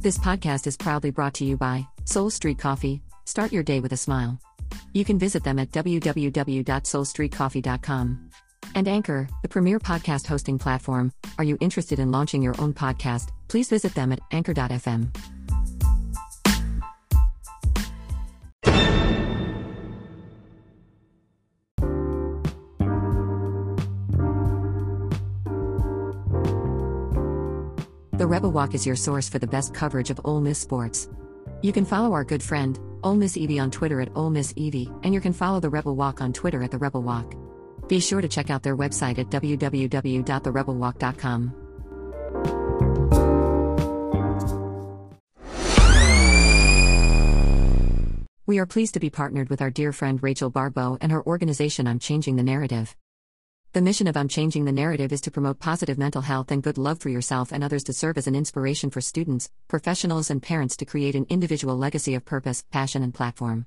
This podcast is proudly brought to you by Soul Street Coffee. Start your day with a smile. You can visit them at www.soulstreetcoffee.com. And Anchor, the premier podcast hosting platform. Are you interested in launching your own podcast? Please visit them at anchor.fm. The Rebel Walk is your source for the best coverage of Ole Miss sports. You can follow our good friend, Ole Miss Evie on Twitter at Ole Miss Evie, and you can follow The Rebel Walk on Twitter at The Rebel Walk. Be sure to check out their website at www.therebelwalk.com. We are pleased to be partnered with our dear friend Rachel Baribeau and her organization I'm Changing the Narrative. The mission of I'm Changing the Narrative is to promote positive mental health and good love for yourself and others to serve as an inspiration for students, professionals, and parents to create an individual legacy of purpose, passion, and platform.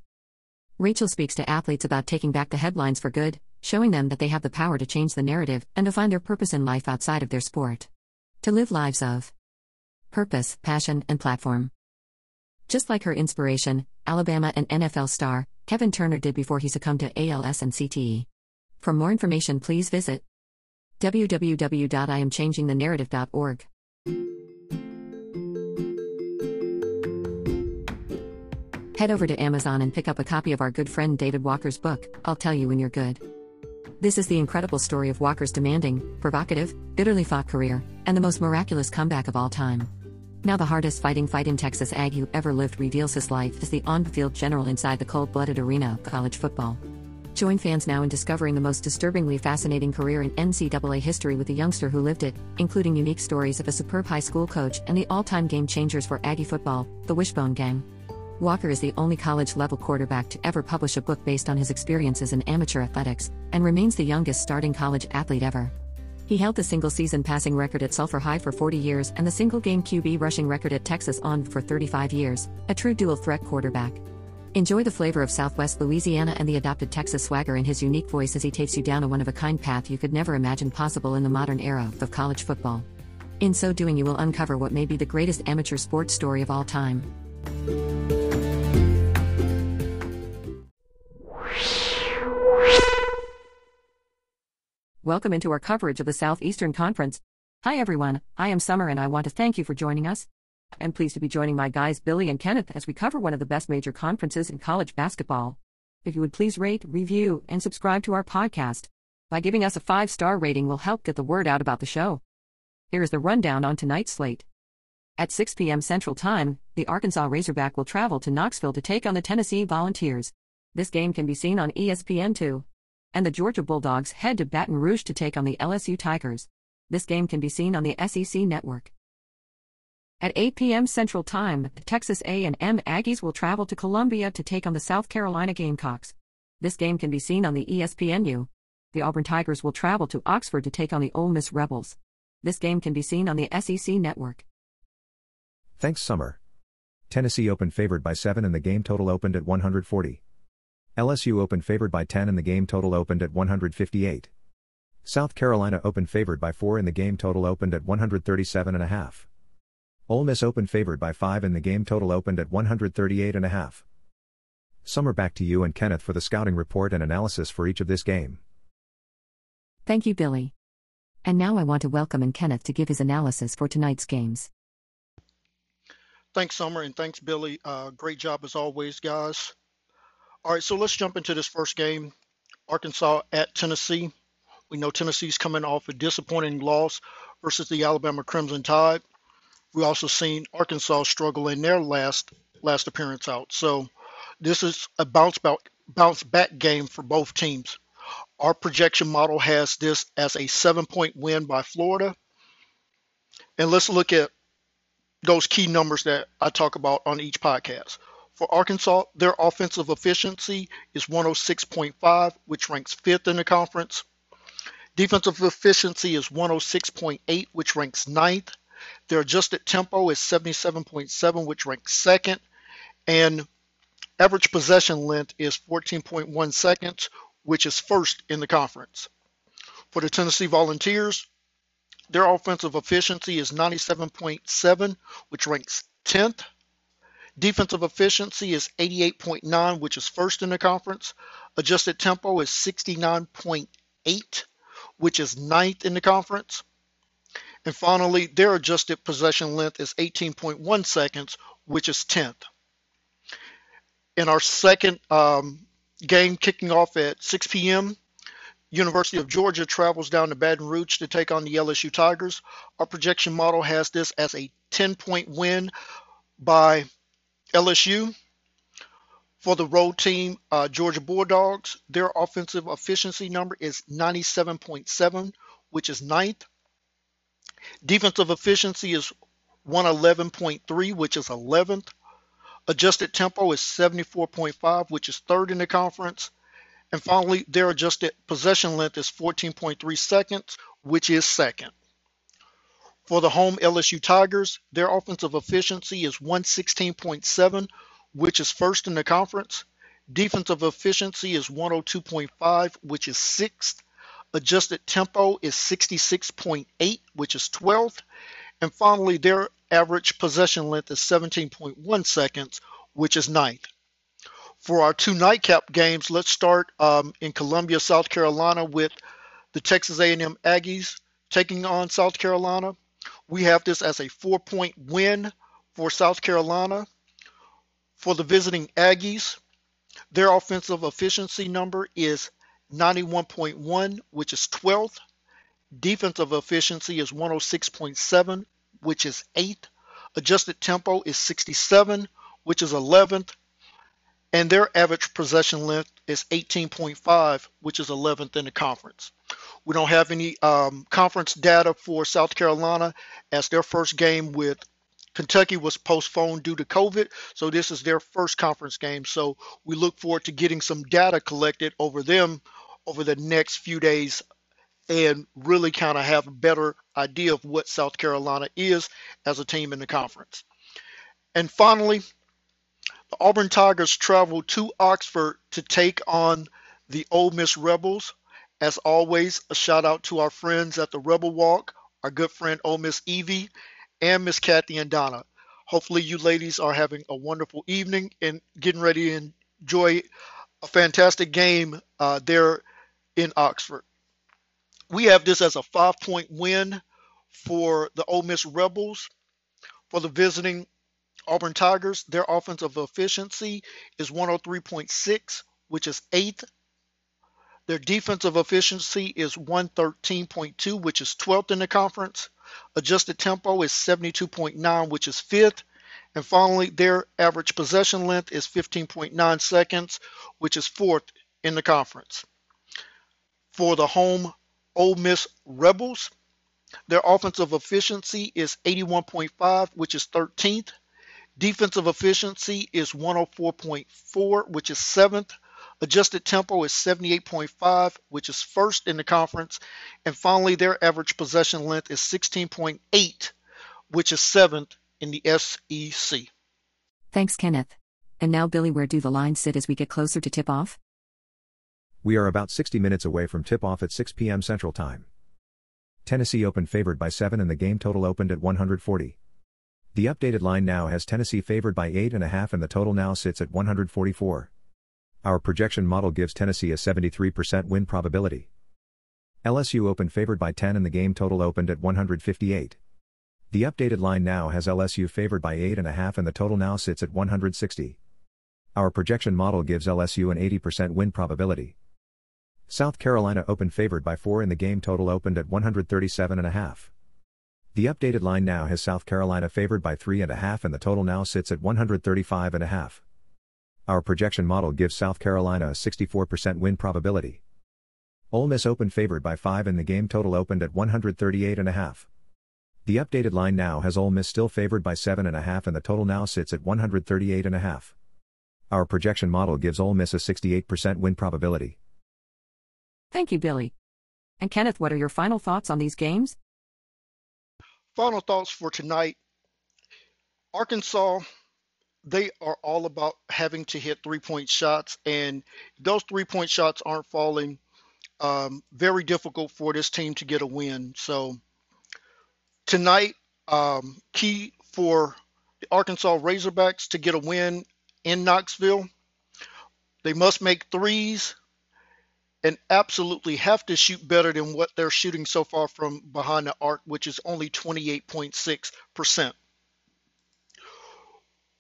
Rachel speaks to athletes about taking back the headlines for good, showing them that they have the power to change the narrative and to find their purpose in life outside of their sport. To live lives of purpose, passion, and platform. Just like her inspiration, Alabama and NFL star, Kevin Turner did before he succumbed to ALS and CTE. For more information, please visit www.iamchangingthenarrative.org. Head over to Amazon and pick up a copy of our good friend David Walker's book, I'll Tell You When You're Good. This is the incredible story of Walker's demanding, provocative, bitterly fought career, and the most miraculous comeback of all time. Now, the hardest fighting fight in Texas Ag who ever lived reveals his life as the on field general inside the cold blooded arena of college football. Join fans now in discovering the most disturbingly fascinating career in NCAA history with a youngster who lived it, including unique stories of a superb high school coach and the all time game changers for Aggie football, the Wishbone Gang. Walker is the only college level quarterback to ever publish a book based on his experiences in amateur athletics, and remains the youngest starting college athlete ever. He held the single season passing record at Sulphur High for 40 years and the single game QB rushing record at Texas On for 35 years, a true dual threat quarterback. Enjoy the flavor of Southwest Louisiana and the adopted Texas swagger in his unique voice as he takes you down a one of a kind path you could never imagine possible in the modern era of college football. In so doing, you will uncover what may be the greatest amateur sports story of all time. Welcome into our coverage of the Southeastern Conference. Hi everyone, I am Summer and I want to thank you for joining us. I'm pleased to be joining my guys Billy and Kenneth as we cover one of the best major conferences in college basketball. If you would please rate, review, and subscribe to our podcast. By giving us a five star rating will help get the word out about the show. Here is the rundown on tonight's slate. At 6 p.m. Central Time, the Arkansas Razorback will travel to Knoxville to take on the Tennessee Volunteers. This game can be seen on ESPN2 and the Georgia Bulldogs head to Baton Rouge to take on the LSU Tigers. This game can be seen on the SEC network. At 8 p.m. Central Time, the Texas A&M Aggies will travel to Columbia to take on the South Carolina Gamecocks. This game can be seen on the ESPNU. The Auburn Tigers will travel to Oxford to take on the Ole Miss Rebels. This game can be seen on the SEC network. Thanks, Summer. Tennessee opened favored by 7 and the game total opened at 140. LSU opened favored by 10 and the game total opened at 158. South Carolina opened favored by 4 and the game total opened at 137.5. Ole Miss opened favored by 5 and the game total opened at 138.5. Summer back to you and Kenneth for the scouting report and analysis for each of this game. Thank you, Billy. And now I want to welcome and Kenneth to give his analysis for tonight's games. Thanks, Summer, and thanks, Billy. Uh, great job as always, guys. All right, so let's jump into this first game. Arkansas at Tennessee. We know Tennessee's coming off a disappointing loss versus the Alabama Crimson Tide. We also seen Arkansas struggle in their last last appearance out. So this is a bounce back bounce back game for both teams. Our projection model has this as a seven point win by Florida. And let's look at those key numbers that I talk about on each podcast. For Arkansas, their offensive efficiency is 106.5, which ranks fifth in the conference. Defensive efficiency is 106.8, which ranks ninth. Their adjusted tempo is 77.7, which ranks second. And average possession length is 14.1 seconds, which is first in the conference. For the Tennessee Volunteers, their offensive efficiency is 97.7, which ranks 10th. Defensive efficiency is 88.9, which is first in the conference. Adjusted tempo is 69.8, which is ninth in the conference. And finally, their adjusted possession length is 18.1 seconds, which is 10th. In our second um, game kicking off at 6 p.m., University of Georgia travels down to Baton Rouge to take on the LSU Tigers. Our projection model has this as a 10 point win by LSU. For the road team, uh, Georgia Bulldogs, their offensive efficiency number is 97.7, which is ninth. Defensive efficiency is 111.3, which is 11th. Adjusted tempo is 74.5, which is third in the conference. And finally, their adjusted possession length is 14.3 seconds, which is second. For the home LSU Tigers, their offensive efficiency is 116.7, which is first in the conference. Defensive efficiency is 102.5, which is sixth. Adjusted tempo is 66.8, which is 12th. And finally, their average possession length is 17.1 seconds, which is ninth. For our two nightcap games, let's start um, in Columbia, South Carolina, with the Texas A&M Aggies taking on South Carolina. We have this as a four-point win for South Carolina. For the visiting Aggies, their offensive efficiency number is 91.1, which is 12th. Defensive efficiency is 106.7, which is 8th. Adjusted tempo is 67, which is 11th. And their average possession length is 18.5, which is 11th in the conference. We don't have any um, conference data for South Carolina as their first game with Kentucky was postponed due to COVID, so this is their first conference game. So we look forward to getting some data collected over them over the next few days and really kind of have a better idea of what South Carolina is as a team in the conference. And finally, the Auburn Tigers travel to Oxford to take on the Ole Miss Rebels. As always, a shout out to our friends at the Rebel Walk, our good friend Ole Miss Evie and Miss Kathy and Donna. Hopefully, you ladies are having a wonderful evening and getting ready to enjoy a fantastic game uh, there in Oxford. We have this as a five point win for the Ole Miss Rebels. For the visiting Auburn Tigers, their offensive efficiency is 103.6, which is eighth. Their defensive efficiency is 113.2, which is 12th in the conference. Adjusted tempo is 72.9, which is fifth. And finally, their average possession length is 15.9 seconds, which is fourth in the conference for the home Ole Miss Rebels. Their offensive efficiency is 81.5, which is 13th. Defensive efficiency is 104.4, which is 7th. Adjusted tempo is 78.5, which is first in the conference. And finally, their average possession length is 16.8, which is 7th in the SEC. Thanks, Kenneth. And now, Billy, where do the lines sit as we get closer to tip off? We are about 60 minutes away from tip off at 6 p.m. Central Time. Tennessee opened favored by 7 and the game total opened at 140. The updated line now has Tennessee favored by 8.5 and the total now sits at 144. Our projection model gives Tennessee a 73% win probability. LSU opened favored by 10 and the game total opened at 158. The updated line now has LSU favored by 8.5 and the total now sits at 160. Our projection model gives LSU an 80% win probability. South Carolina opened favored by 4 and the game total opened at 137.5. The updated line now has South Carolina favored by 3.5 and the total now sits at 135.5. Our projection model gives South Carolina a 64% win probability. Ole Miss opened favored by 5 and the game total opened at 138.5. The updated line now has Ole Miss still favored by 7.5 and the total now sits at 138.5. Our projection model gives Ole Miss a 68% win probability. Thank you, Billy. And Kenneth, what are your final thoughts on these games? Final thoughts for tonight. Arkansas, they are all about having to hit three point shots, and those three point shots aren't falling. Um, very difficult for this team to get a win. So tonight, um, key for the Arkansas Razorbacks to get a win in Knoxville. They must make threes and absolutely have to shoot better than what they're shooting so far from behind the arc, which is only 28.6%.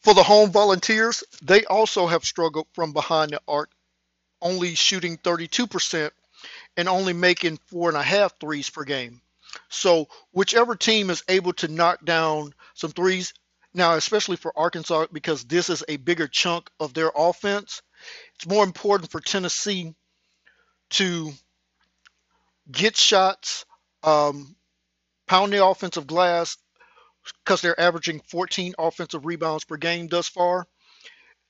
For the home volunteers, they also have struggled from behind the arc, only shooting 32% and only making four and a half threes per game. So whichever team is able to knock down some threes, now especially for Arkansas, because this is a bigger chunk of their offense, it's more important for Tennessee to get shots, um, pound the offensive glass, because they're averaging 14 offensive rebounds per game thus far,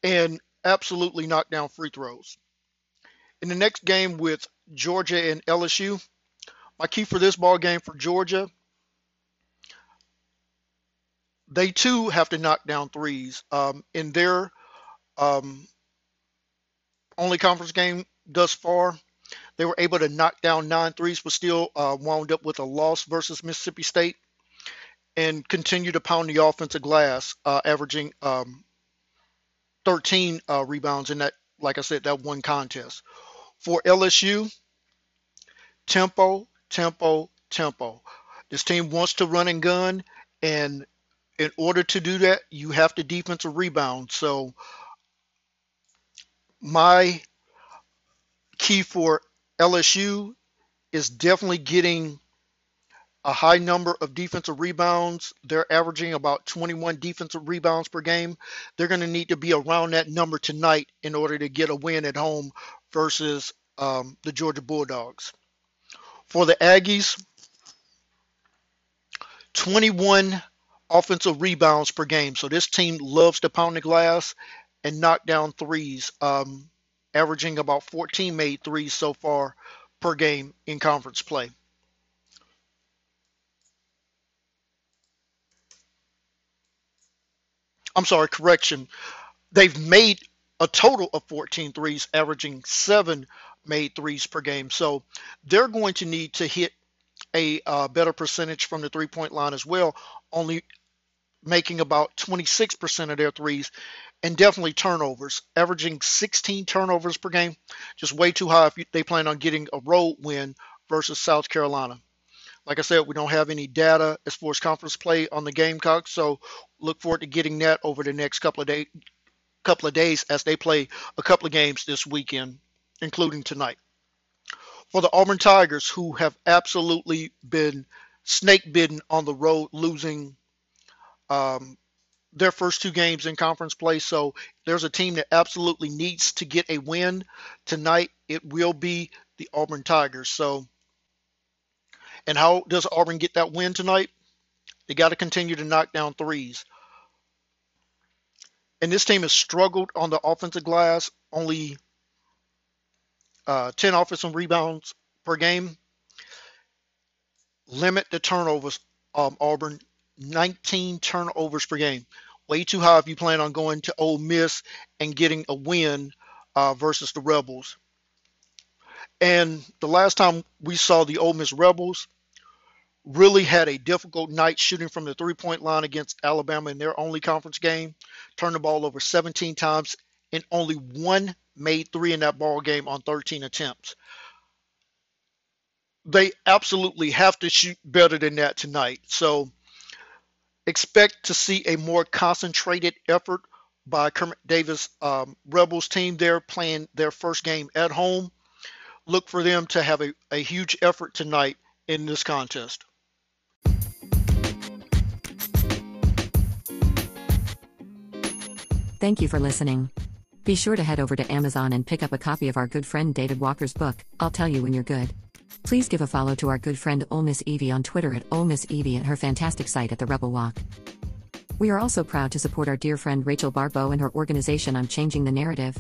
and absolutely knock down free throws. In the next game with Georgia and LSU, my key for this ball game for Georgia, they too have to knock down threes. Um, in their um, only conference game thus far, they were able to knock down nine threes, but still uh, wound up with a loss versus Mississippi State and continue to pound the offensive glass, uh, averaging um, 13 uh, rebounds in that, like I said, that one contest. For LSU, tempo, tempo, tempo. This team wants to run and gun, and in order to do that, you have to defensive rebound. So my key for LSU is definitely getting a high number of defensive rebounds. They're averaging about 21 defensive rebounds per game. They're going to need to be around that number tonight in order to get a win at home versus um, the Georgia Bulldogs. For the Aggies, 21 offensive rebounds per game. So this team loves to pound the glass and knock down threes, um, averaging about 14 made threes so far per game in conference play. I'm sorry, correction. They've made a total of 14 threes, averaging seven made threes per game. So they're going to need to hit a uh, better percentage from the three point line as well, only making about 26% of their threes and definitely turnovers, averaging 16 turnovers per game, just way too high if they plan on getting a road win versus South Carolina. Like I said, we don't have any data as far as conference play on the Gamecocks, so look forward to getting that over the next couple of days couple of days as they play a couple of games this weekend, including tonight. For the Auburn Tigers, who have absolutely been snake bitten on the road, losing um, their first two games in conference play. So there's a team that absolutely needs to get a win tonight. It will be the Auburn Tigers. So and how does Auburn get that win tonight? They got to continue to knock down threes. And this team has struggled on the offensive glass, only uh, 10 offensive rebounds per game. Limit the turnovers, um, Auburn. 19 turnovers per game. Way too high if you plan on going to Ole Miss and getting a win uh, versus the Rebels. And the last time we saw the Ole Miss Rebels really had a difficult night shooting from the three point line against Alabama in their only conference game, turned the ball over 17 times and only one made three in that ball game on 13 attempts. They absolutely have to shoot better than that tonight. So expect to see a more concentrated effort by Kermit Davis um, Rebels team there playing their first game at home look for them to have a, a huge effort tonight in this contest. Thank you for listening. Be sure to head over to Amazon and pick up a copy of our good friend David Walker's book, I'll Tell You When You're Good. Please give a follow to our good friend Ole Miss Evie on Twitter at Ole Miss Evie and her fantastic site at The Rebel Walk. We are also proud to support our dear friend Rachel Baribeau and her organization I'm Changing the Narrative.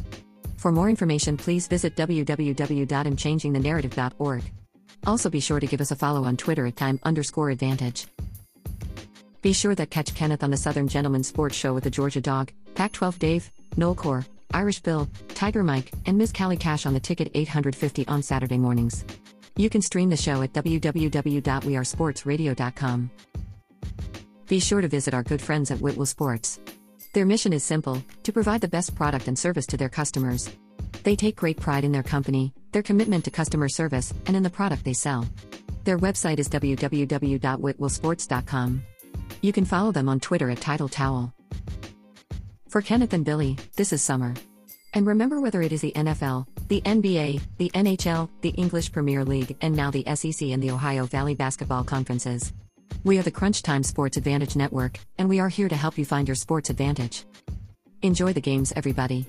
For more information, please visit www.imchangingthenarrative.org. Also, be sure to give us a follow on Twitter at time underscore advantage. Be sure that catch Kenneth on the Southern Gentleman Sports Show with the Georgia Dog, Pac 12 Dave, Noel Core, Irish Bill, Tiger Mike, and Ms. Callie Cash on the ticket 850 on Saturday mornings. You can stream the show at www.wearesportsradio.com. Be sure to visit our good friends at Whitwell Sports. Their mission is simple to provide the best product and service to their customers. They take great pride in their company, their commitment to customer service, and in the product they sell. Their website is www.whitwellsports.com. You can follow them on Twitter at Title Towel. For Kenneth and Billy, this is summer. And remember whether it is the NFL, the NBA, the NHL, the English Premier League, and now the SEC and the Ohio Valley Basketball Conferences. We are the Crunch Time Sports Advantage Network, and we are here to help you find your sports advantage. Enjoy the games, everybody.